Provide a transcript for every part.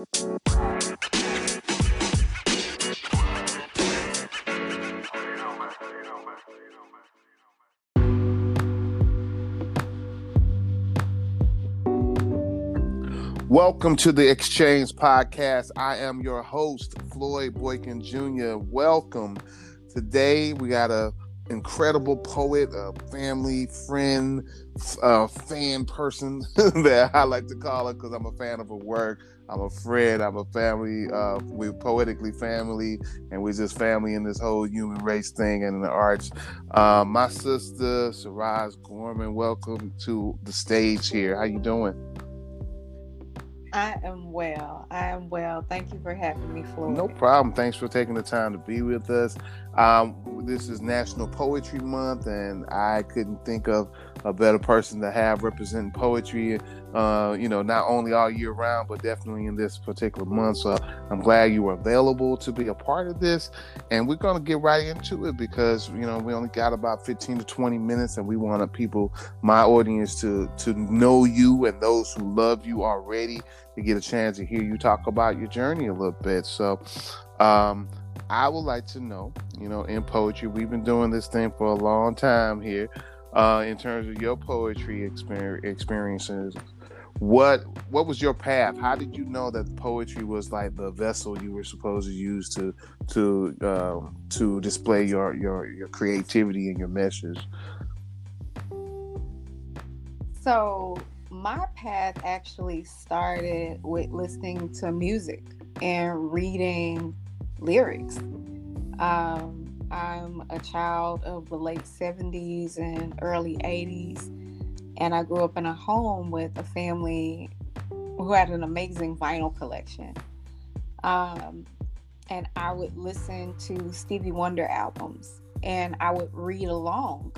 Welcome to the Exchange Podcast. I am your host, Floyd Boykin Jr. Welcome. Today we got a incredible poet, a family friend, a fan person that I like to call her because I'm a fan of her work. I'm a friend. I'm a family. Uh, we're poetically family, and we're just family in this whole human race thing and in the arts. Uh, my sister, Cheeraz Gormon, welcome to the stage here. How you doing? I am well. I am well. Thank you for having me, Floyd. No problem. Thanks for taking the time to be with us. Um, this is National Poetry Month, and I couldn't think of a better person to have representing poetry. Uh, you know, not only all year round, but definitely in this particular month. So I'm glad you were available to be a part of this, and we're gonna get right into it because you know we only got about 15 to 20 minutes, and we want people, my audience, to to know you and those who love you already to get a chance to hear you talk about your journey a little bit. So. Um, I would like to know, you know, in poetry, we've been doing this thing for a long time here. Uh, in terms of your poetry experience, experiences, what what was your path? How did you know that poetry was like the vessel you were supposed to use to to um, to display your your your creativity and your message? So my path actually started with listening to music and reading lyrics. Um, I'm a child of the late 70s and early 80s, and I grew up in a home with a family who had an amazing vinyl collection. Um, and I would listen to Stevie Wonder albums and I would read along,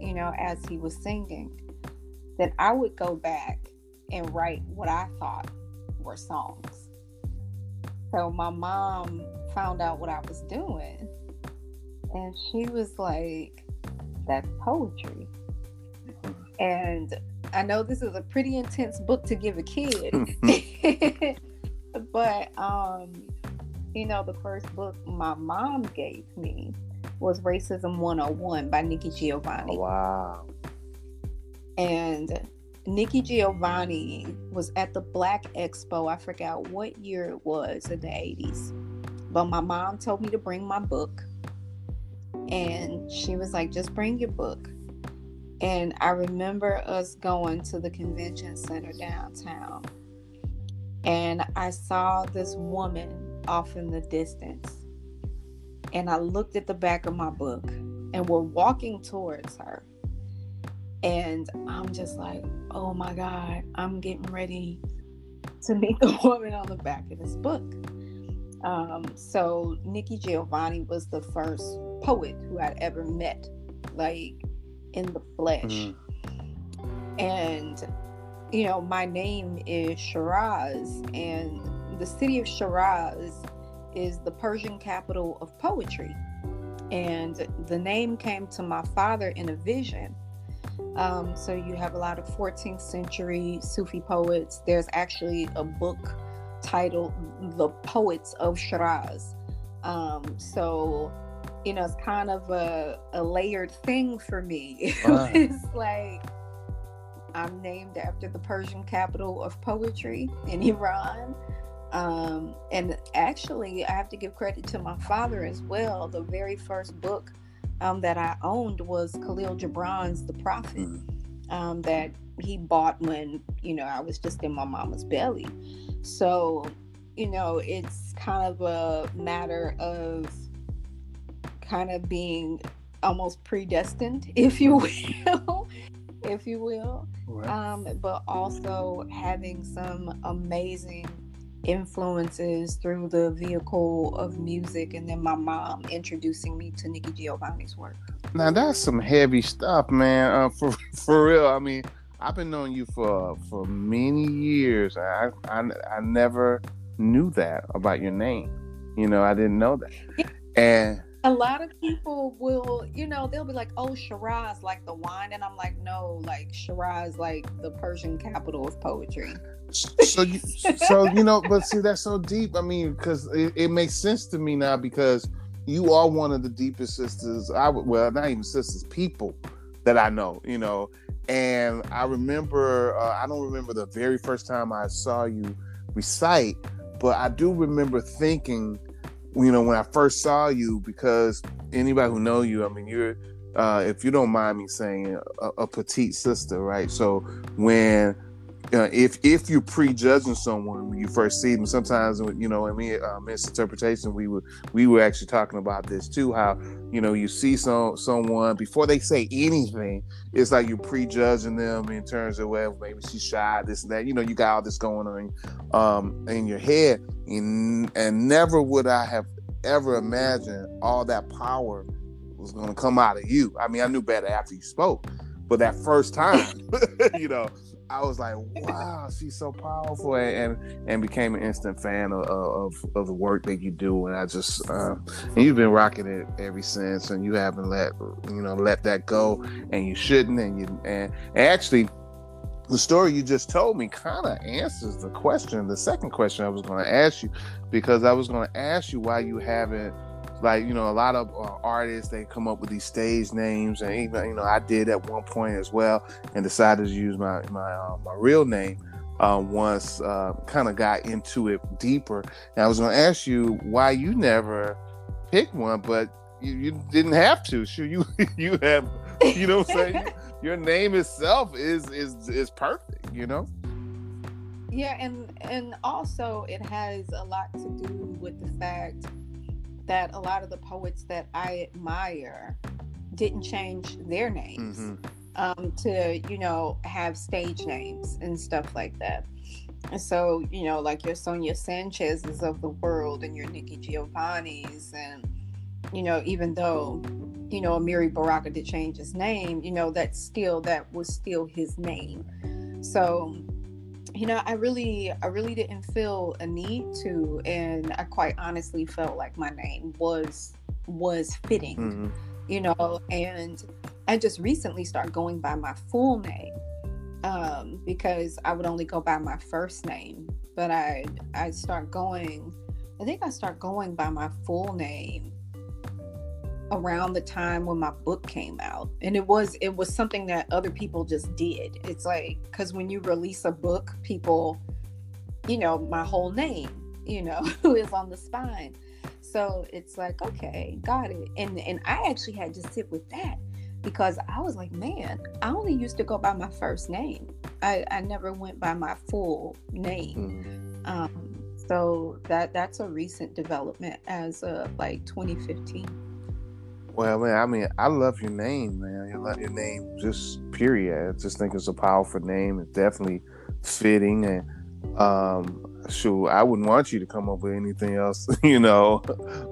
you know, as he was singing. Then I would go back and write what I thought were songs. So my mom found out what I was doing. And she was like, That's poetry. And I know this is a pretty intense book to give a kid. but um, you know, the first book my mom gave me was Racism 101 by Nikki Giovanni. Wow. And Nikki Giovanni was at the Black Expo. I forgot what year it was in the 80s. But my mom told me to bring my book. And she was like, just bring your book. And I remember us going to the convention center downtown. And I saw this woman off in the distance. And I looked at the back of my book and we're walking towards her. And I'm just like, oh my God, I'm getting ready to meet the woman on the back of this book. Um, so Nikki Giovanni was the first poet who I'd ever met, like in the flesh. Mm-hmm. And you know, my name is Cheeraz, and the city of Shiraz is the Persian capital of poetry. And the name came to my father in a vision. Um, so you have a lot of 14th century Sufi poets. There's actually a book titled The Poets of Shiraz. Um, so, you know, it's kind of a, a layered thing for me. Wow. it's like I'm named after the Persian capital of poetry in Iran. Um, and actually, I have to give credit to my father as well. The very first book um, that I owned was Khalil Gibran's The Prophet, mm. um, that he bought when, you know, I was just in my mama's belly. So, you know, it's kind of a matter of kind of being almost predestined, if you will, if you will. Right. Um, but also having some amazing influences through the vehicle of music and then my mom introducing me to Nikki Giovanni's work. Now that's some heavy stuff, man. Uh, for for real. I mean, I've been knowing you for for many years. I I, I never knew that about your name. You know, I didn't know that. And a lot of people will, you know, they'll be like, "Oh, Shiraz, like the wine," and I'm like, "No, like Shiraz, like the Persian capital of poetry." so you, so you know, but see, that's so deep. I mean, because it, it, makes sense to me now because you are one of the deepest sisters. I would, well, not even sisters, people that I know. You know, and I remember, uh, I don't remember the very first time I saw you recite, but I do remember thinking, you know, when I first saw you, because anybody who know you, I mean, you're, uh, if you don't mind me saying, a, a petite sister, right? So when uh, if if you're prejudging someone when you first see them, sometimes you know, I mean, uh, misinterpretation. We were we were actually talking about this too. How you know you see some someone before they say anything, it's like you're prejudging them in terms of well, maybe she's shy, this and that. You know, you got all this going on um, in your head, and, and never would I have ever imagined all that power was going to come out of you. I mean, I knew better after you spoke, but that first time, you know I was like, wow, she's so powerful, and and became an instant fan of of, of the work that you do. And I just, uh, and you've been rocking it ever since, and you haven't let you know let that go, and you shouldn't. And you and, and actually, the story you just told me kind of answers the question, the second question I was going to ask you, because I was going to ask you why you haven't like you know a lot of uh, artists they come up with these stage names and even you know i did at one point as well and decided to use my my uh, my real name uh, once uh, kind of got into it deeper. And i was going to ask you why you never picked one but you, you didn't have to. Sure you you have you know what i'm saying? Your name itself is is is perfect you know? Yeah and and also it has a lot to do with the fact that a lot of the poets that I admire didn't change their names mm-hmm. um, to, you know, have stage names and stuff like that. And so, you know, like your Sonia Sanchez's of the world and your Nikki Giovanni's, and, you know, even though, you know, Amiri Baraka did change his name, you know, that still, that was still his name. So, you know i really i really didn't feel a need to and i quite honestly felt like my name was was fitting mm-hmm. you know and i just recently started going by my full name um, because i would only go by my first name but i i start going i think i start going by my full name around the time when my book came out. And it was it was something that other people just did. It's like because when you release a book people you know my whole name you know who is on the spine. So it's like okay got it. And and i actually had to sit with that because i was like man i only used to go by my first name. I i never went by my full name. Mm. um so that that's a recent development as of like 2015 well, man, I mean, I love your name, man. I love your name, just period. I just think it's a powerful name. It's definitely fitting, and um, sure, I wouldn't want you to come up with anything else, you know,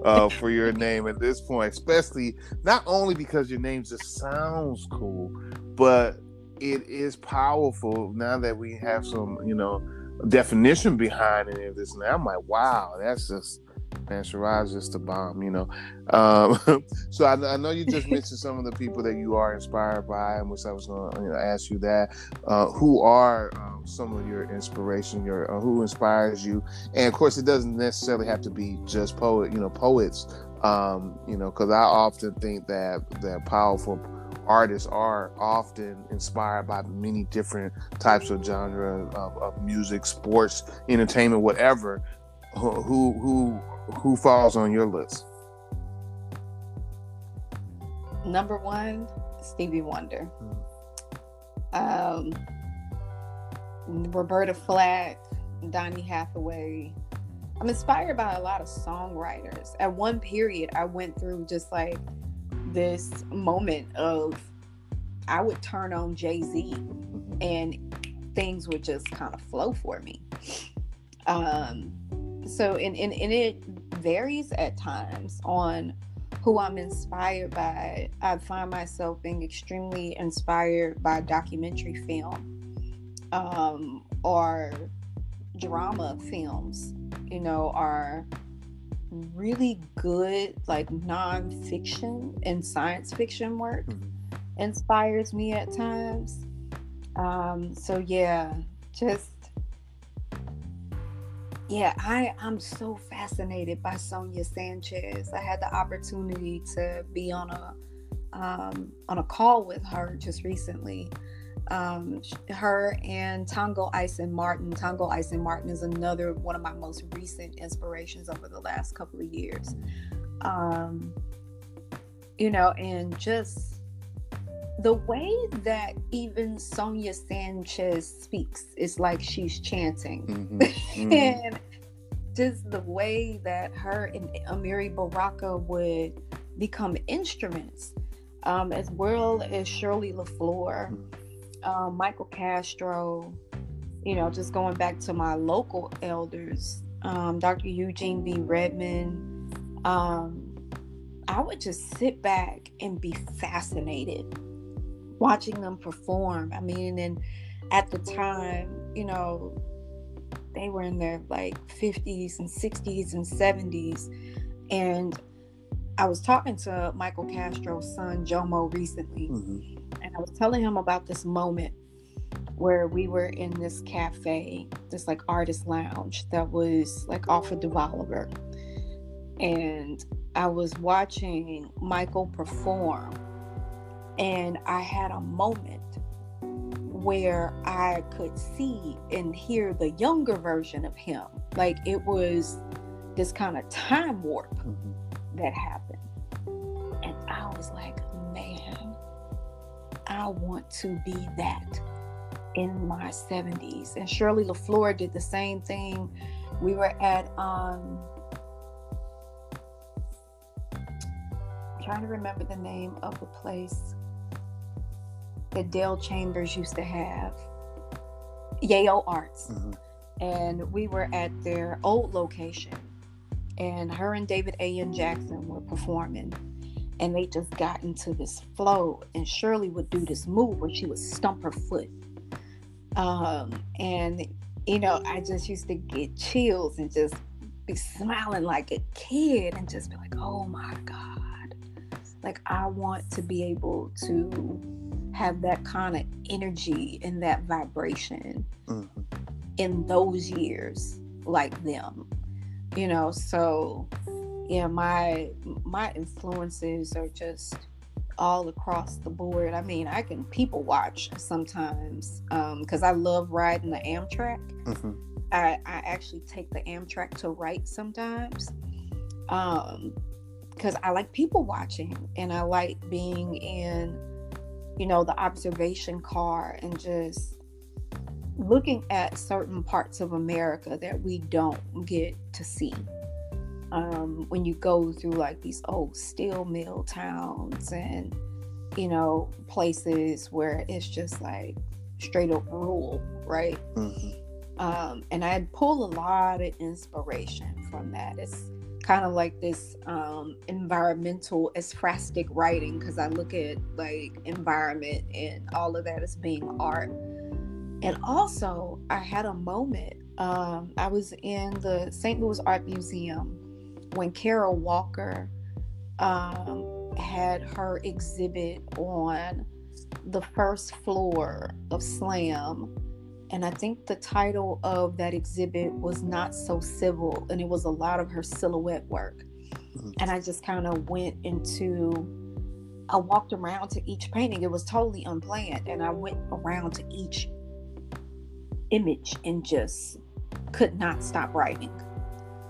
uh, for your name at this point. Especially not only because your name just sounds cool, but it is powerful. Now that we have some, you know, definition behind any of this, and I'm like, wow, that's just man, Cheeraz just a bomb, you know. Um, so I, I, know you just mentioned some of the people that you are inspired by, and which I was going to you know, ask you that. Uh, who are um, some of your inspiration? Your uh, who inspires you? And of course, it doesn't necessarily have to be just poet, you know, poets. Um, you know, because I often think that that powerful artists are often inspired by many different types of genre of, of music, sports, entertainment, whatever. Who who who falls on your list? Number one, Stevie Wonder. Hmm. Um, Roberta Flack, Donny Hathaway. I'm inspired by a lot of songwriters. At one period, I went through just like this moment of I would turn on Jay Z and things would just kind of flow for me. Um, so and, and, and it varies at times on who I'm inspired by. I find myself being extremely inspired by documentary film um, or drama films, you know, are really good, like nonfiction and science fiction work mm-hmm. inspires me at times. Um, so, yeah, just yeah, I I'm so fascinated by Sonia Sanchez. I had the opportunity to be on a um, on a call with her just recently. Um, her and Tongo Eisen Martin. Tongo Eisen Martin is another one of my most recent inspirations over the last couple of years. Um, you know, and just the way that even Sonia Sanchez speaks is like she's chanting. Mm-hmm. Mm-hmm. and just the way that her and Amiri Baraka would become instruments, um, as well as Shirley LeFlore, mm-hmm. um, Michael Castro, you know, just going back to my local elders, um, Dr. Eugene B. Redmond, um, I would just sit back and be fascinated watching them perform. I mean, and at the time, you know, they were in their like 50s and 60s and 70s. And I was talking to Michael Castro's son, Jomo, recently. Mm-hmm. And I was telling him about this moment where we were in this cafe, this like artist lounge that was like off of Oliver. And I was watching Michael perform and I had a moment where I could see and hear the younger version of him. Like it was this kind of time warp mm-hmm. that happened. And I was like, man, I want to be that in my 70s. And Shirley LeFlore did the same thing. We were at um I'm trying to remember the name of the place that Dale Chambers used to have, Yeyo Arts. Mm-hmm. And we were at their old location, and her and David A. N. Jackson were performing. And they just got into this flow, and Shirley would do this move where she would stump her foot. Um, and you know, I just used to get chills and just be smiling like a kid and just be like, oh my God. Like, I want to be able to have that kind of energy and that vibration mm-hmm. in those years like them you know so yeah my my influences are just all across the board i mean i can people watch sometimes because um, i love riding the amtrak mm-hmm. I, I actually take the amtrak to write sometimes um because i like people watching and i like being in you know, the observation car and just looking at certain parts of America that we don't get to see. Um, when you go through like these old steel mill towns and, you know, places where it's just like straight up rural, right? Mm-hmm. Um, and I pull a lot of inspiration from that. It's kind of like this um, environmental ekphrastic writing because I look at like environment and all of that as being art. And also, I had a moment. Um, I was in the St. Louis Art Museum when Kara Walker um, had her exhibit on the first floor of SLAM and I think the title of that exhibit was Not So Civil, and it was a lot of her silhouette work. Mm-hmm. And I just kind of went into, I walked around to each painting. It was totally unplanned. And I went around to each image and just could not stop writing.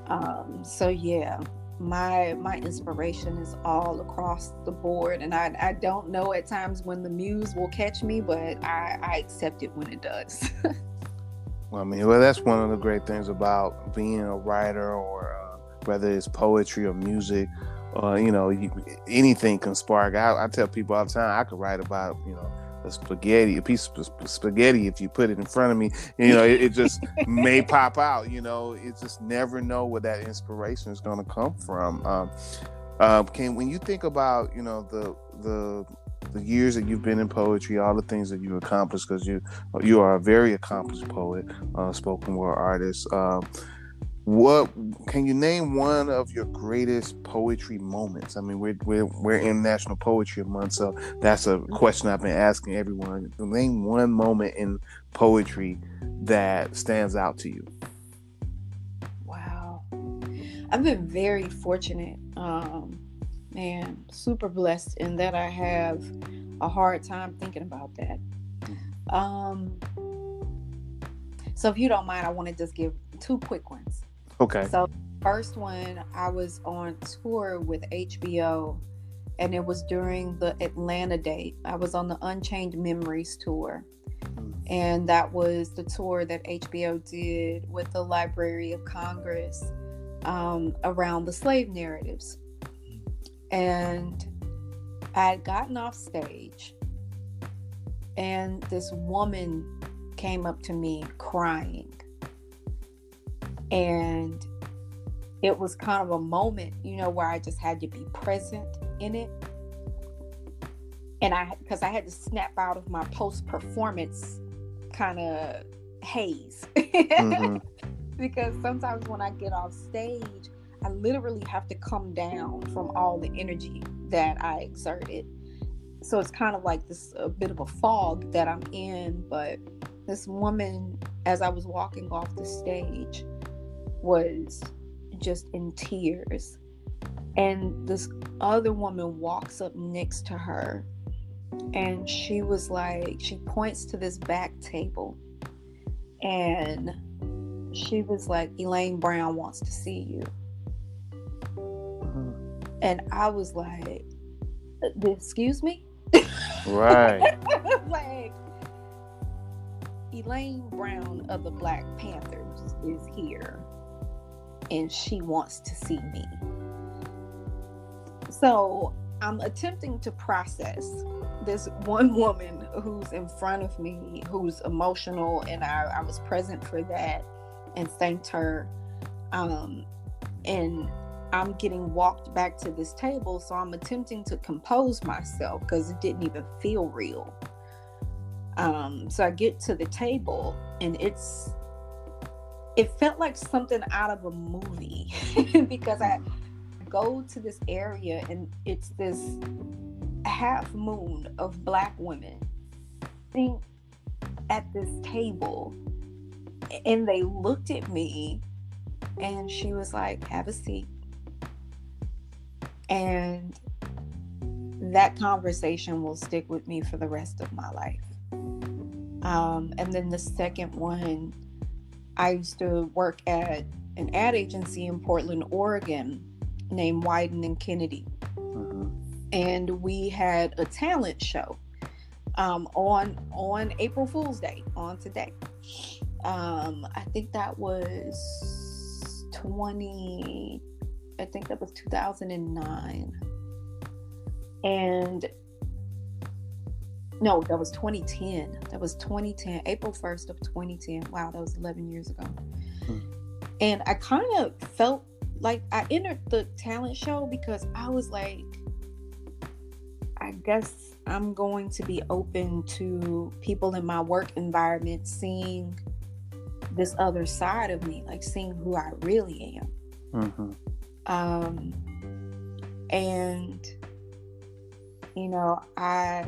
Um, so, yeah, my my inspiration is all across the board. And I, I don't know at times when the muse will catch me but I, I accept it when it does. Well i mean well that's one of the great things about being a writer or uh, whether it's poetry or music or uh, you know you, anything can spark. I, I tell people all the time i could write about you know a spaghetti, a piece of spaghetti, if you put it in front of me, you know, it, it just may pop out. You know, it just never know where that inspiration is going to come from. Um, uh, can when you think about you know the the the years that you've been in poetry, all the things that you've accomplished, because you you are a very accomplished poet, uh, spoken word artist. Um, what can you name one of your greatest poetry moments? I mean, we're we're, we're in National Poetry Month, so that's a question I've been asking everyone. Name one moment in poetry that stands out to you. Wow, I've been very fortunate. Um, man, super blessed in that I have a hard time thinking about that. Um, so if you don't mind, I want to just give two quick ones. Okay. So first one, I was on tour with HBO, and it was during the Atlanta date. I was on the Unchained Memories tour, and that was the tour that HBO did with the Library of Congress um, around the slave narratives. And I had gotten off stage, and this woman came up to me crying. And it was kind of a moment, you know, where I just had to be present in it. And I, because I had to snap out of my post performance kind of haze. Mm-hmm. because sometimes when I get off stage, I literally have to come down from all the energy that I exerted. So it's kind of like this a bit of a fog that I'm in. But this woman, as I was walking off the stage, was just in tears. And this other woman walks up next to her and she was like, she points to this back table and she was like, Elaine Brown wants to see you. Mm-hmm. And I was like, excuse me? Right. like, Elaine Brown of the Black Panthers is here and she wants to see me. So I'm attempting to process this one woman who's in front of me, who's emotional, and I, I was present for that and thanked her. Um, and I'm getting walked back to this table, so I'm attempting to compose myself because it didn't even feel real. Um, so I get to the table, and it's it felt like something out of a movie because I go to this area and it's this half moon of black women sitting at this table and they looked at me and she was like have a seat. And that conversation will stick with me for the rest of my life. Um, and then the second one i used to work at an ad agency in portland oregon named Wieden and Kennedy and we had a talent show um, on on April Fool's Day on today. Um, I think that was twenty. I think that was two thousand and nine, and no, that was 2010. That was 2010, April 1st of 2010. Wow, that was 11 years ago. Hmm. And I kind of felt like I entered the talent show because I was like, I guess I'm going to be open to people in my work environment seeing this other side of me, like seeing who I really am. Mm-hmm. Um, and, you know, I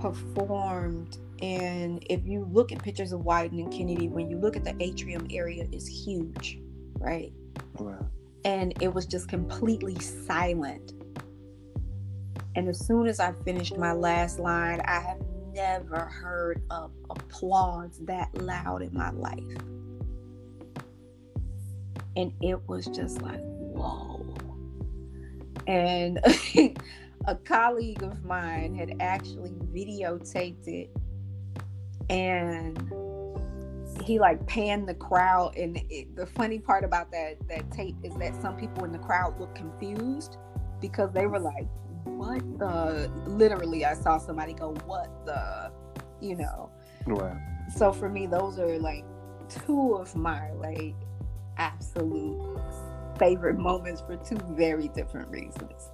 performed, and if you look at pictures of Wieden and Kennedy, when you look at the atrium area, is huge, right? Wow. And it was just completely silent and as soon as I finished my last line, I have never heard of applause that loud in my life. And it was just like, whoa. And a colleague of mine had actually videotaped it and he like panned the crowd and it, the funny part about that that tape is that some people in the crowd looked confused because they were like what the literally I saw somebody go, what the you know. Wow. So for me those are like two of my like absolute favorite moments for two very different reasons.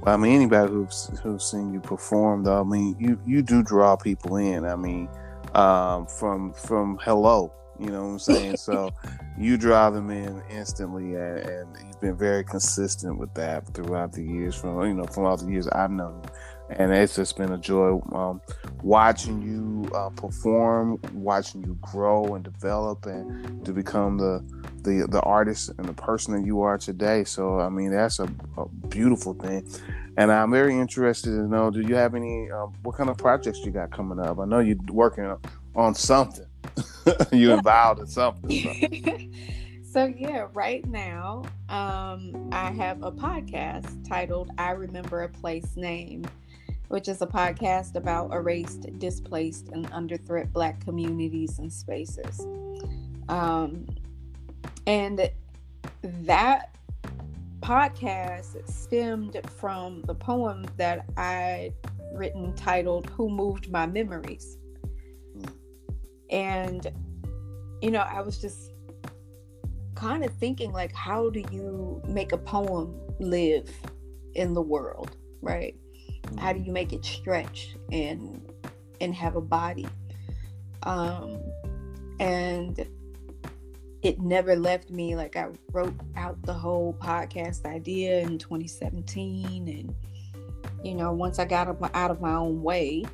Well, I mean, anybody who's who's seen you perform, though, I mean, you you do draw people in. I mean, um, from from hello, you know what I'm saying? so you drive them in instantly, and, and, you've been very consistent with that throughout the years. From you know, from all the years I've known, and it's just been a joy um, watching you uh, perform, watching you grow and develop, and to become the the the artist and the person that you are today. So I mean, that's a, a beautiful thing, and I'm very interested to know. Do you have any? Uh, what kind of projects you got coming up? I know you're working on something. you involved in something. So. so yeah, right now um, I have a podcast titled "I Remember a Place Name." Which is a podcast about erased, displaced, and under threat Black communities and spaces. Um, and that podcast stemmed from the poem that I written titled Who Moved My Memories. And, you know, I was just kind of thinking, like, how do you make a poem live in the world, right? How do you make it stretch and and have a body? Um, and it never left me. Like I wrote out the whole podcast idea in 2017, and you know, once I got out of my own way,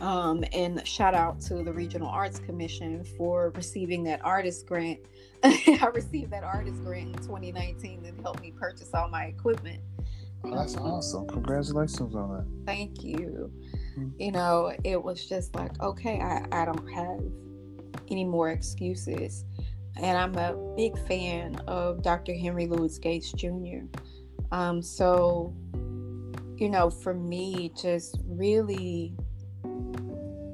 um, and shout out to the Regional Arts Commission for receiving that artist grant. I received that artist grant in 2019 that helped me purchase all my equipment. Oh, that's awesome. Congratulations on that. Thank you. Mm-hmm. You know, it was just like, okay, I, I don't have any more excuses. And I'm a big fan of Dr. Henry Louis Gates Jr. Um, so, you know, for me, just really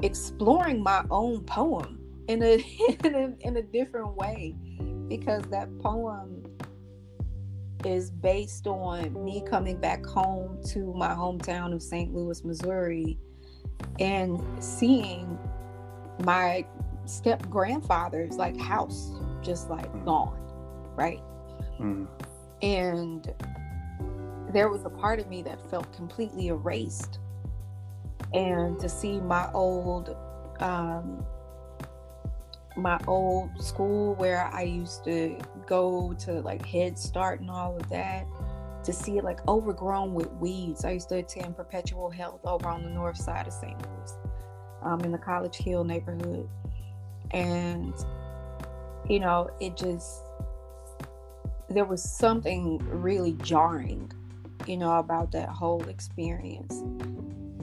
exploring my own poem in a, in a, in a different way because that poem is based on me coming back home to my hometown of St. Louis, Missouri, and seeing my step grandfather's like house just like gone, right? Mm. And there was a part of me that felt completely erased. And to see my old um, my old school where I used to go to like Head Start and all of that to see it like overgrown with weeds. I used to attend Perpetual Help over on the north side of St. Louis, um, in the College Hill neighborhood. And, you know, it just, there was something really jarring, you know, about that whole experience.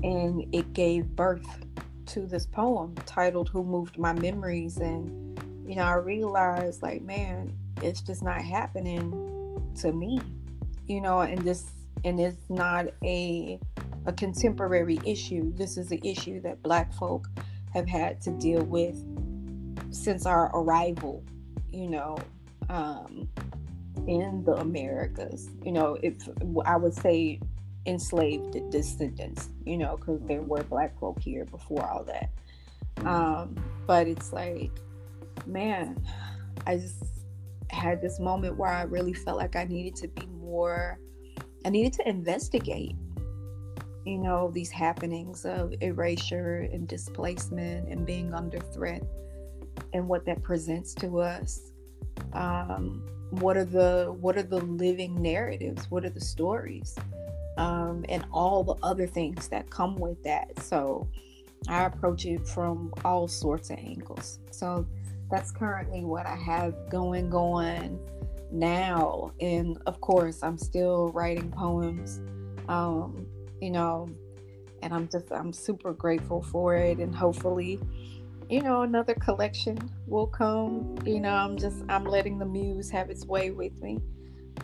And it gave birth to this poem titled Who Moved My Memories. And, you know, I realized, like, man, it's just not happening to me, you know, and this, and it's not a, a contemporary issue. This is the issue that Black folk have had to deal with since our arrival, you know, um, in the Americas. You know, if I would say enslaved descendants, you know, because there were black folk here before all that. Um, but it's like, man, I just had this moment where I really felt like I needed to be more, I needed to investigate, you know, these happenings of erasure and displacement and being under threat and what that presents to us. Um, what are the what are the living narratives? What are the stories? um, and all the other things that come with that. So I approach it from all sorts of angles. So that's currently what I have going going now. And of course, I'm still writing poems, um, you know, and I'm just, I'm super grateful for it. And hopefully, you know, another collection will come. You know, I'm just, I'm letting the muse have its way with me.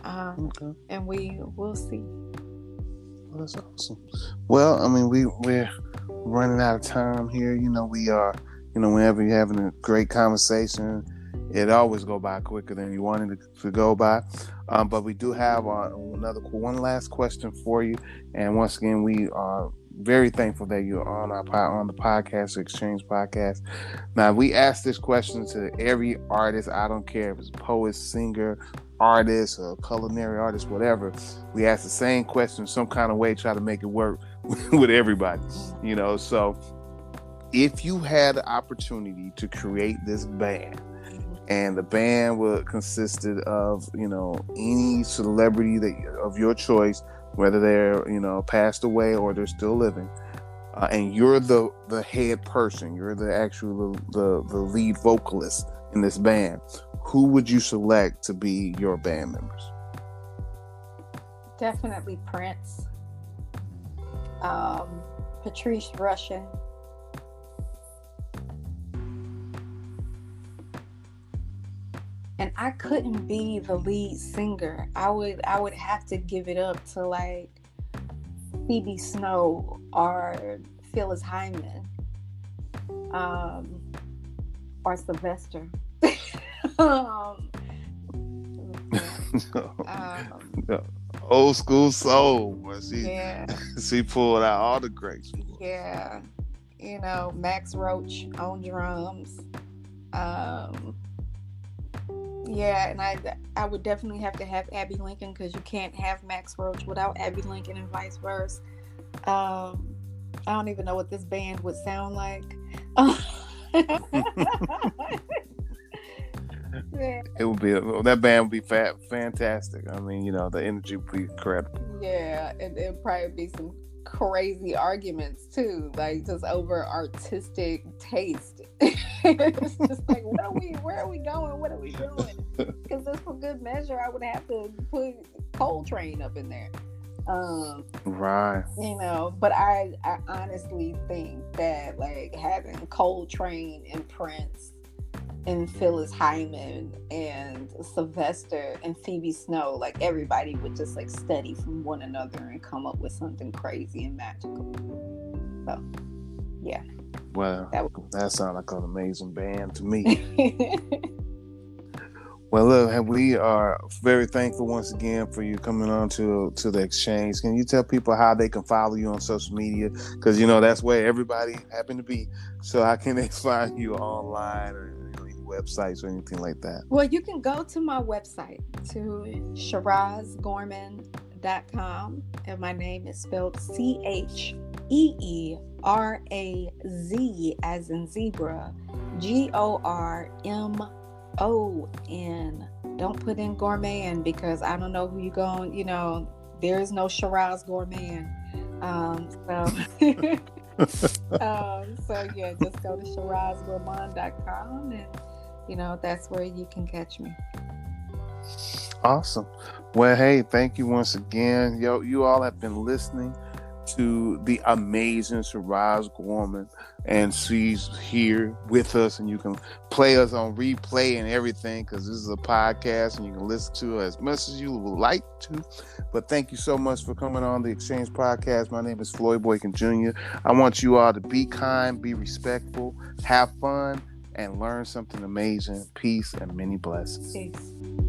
Um, okay. And we will see. Well, that's awesome. Well, I mean, we we're running out of time here. You know, we are. You know, whenever you're having a great conversation, it always go by quicker than you wanted it to go by. Um, but we do have uh, another one last question for you, and once again, we are very thankful that you're on our on the podcast, Exchange Podcast. Now, we ask this question to every artist. I don't care if it's poet, singer, artist, or culinary artist, whatever. We ask the same question, some kind of way, try to make it work with everybody. You know, so if you had the opportunity to create this band, and the band would consisted of you know any celebrity that of your choice whether they're you know passed away or they're still living, uh, and you're the the head person, you're the actual the the lead vocalist in this band, who would you select to be your band members? Definitely Prince. Um, Patrice Rushen. And I couldn't be the lead singer. I would I would have to give it up to like Phoebe Snow or Phyllis Hyman. Um, or Sylvester. um, um, old school soul. She yeah. she pulled out all the greats. Yeah, you know Max Roach on drums. Um, yeah, and I I would definitely have to have Abbey Lincoln because you can't have Max Roach without Abbey Lincoln and vice versa. Um, I don't even know what this band would sound like. It would be that band would be fat, fantastic. I mean, you know, the energy would be incredible. Yeah, and it'd probably be some crazy arguments too, like just over artistic taste. it's just like, what are we? Where are we going? What are we doing? Because just for good measure, I would have to put Coltrane up in there. Um, right. You know, but I, I honestly think that like having Coltrane and Prince and Phyllis Hyman and Sylvester and Phoebe Snow, like everybody would just like study from one another and come up with something crazy and magical. So, yeah. Well, that, would... that sounds like an amazing band to me. well, look, we are very thankful once again for you coming on to to the exchange. Can you tell people how they can follow you on social media? Because you know that's where everybody happen to be. So how can they find you online or websites or anything like that? Well, you can go to my website to cheerazgormon.com and my name is spelled C H E E R A Z as in zebra G O R M O N. Don't put in gourmet because I don't know who you're going, you know, there's no Cheeraz gourmet. Um, so um, so yeah, just go to cheerazgormon.com and you know, that's where you can catch me. Awesome. Well, hey, thank you once again. Yo, you all have been listening to the amazing Cheeraz Gormon, and she's here with us, and you can play us on replay and everything because this is a podcast, and you can listen to as much as you would like to. But thank you so much for coming on the Exchange Podcast. My name is Floyd Boykin Jr. I want you all to be kind, be respectful, have fun, and learn something amazing. Peace and many blessings. Peace.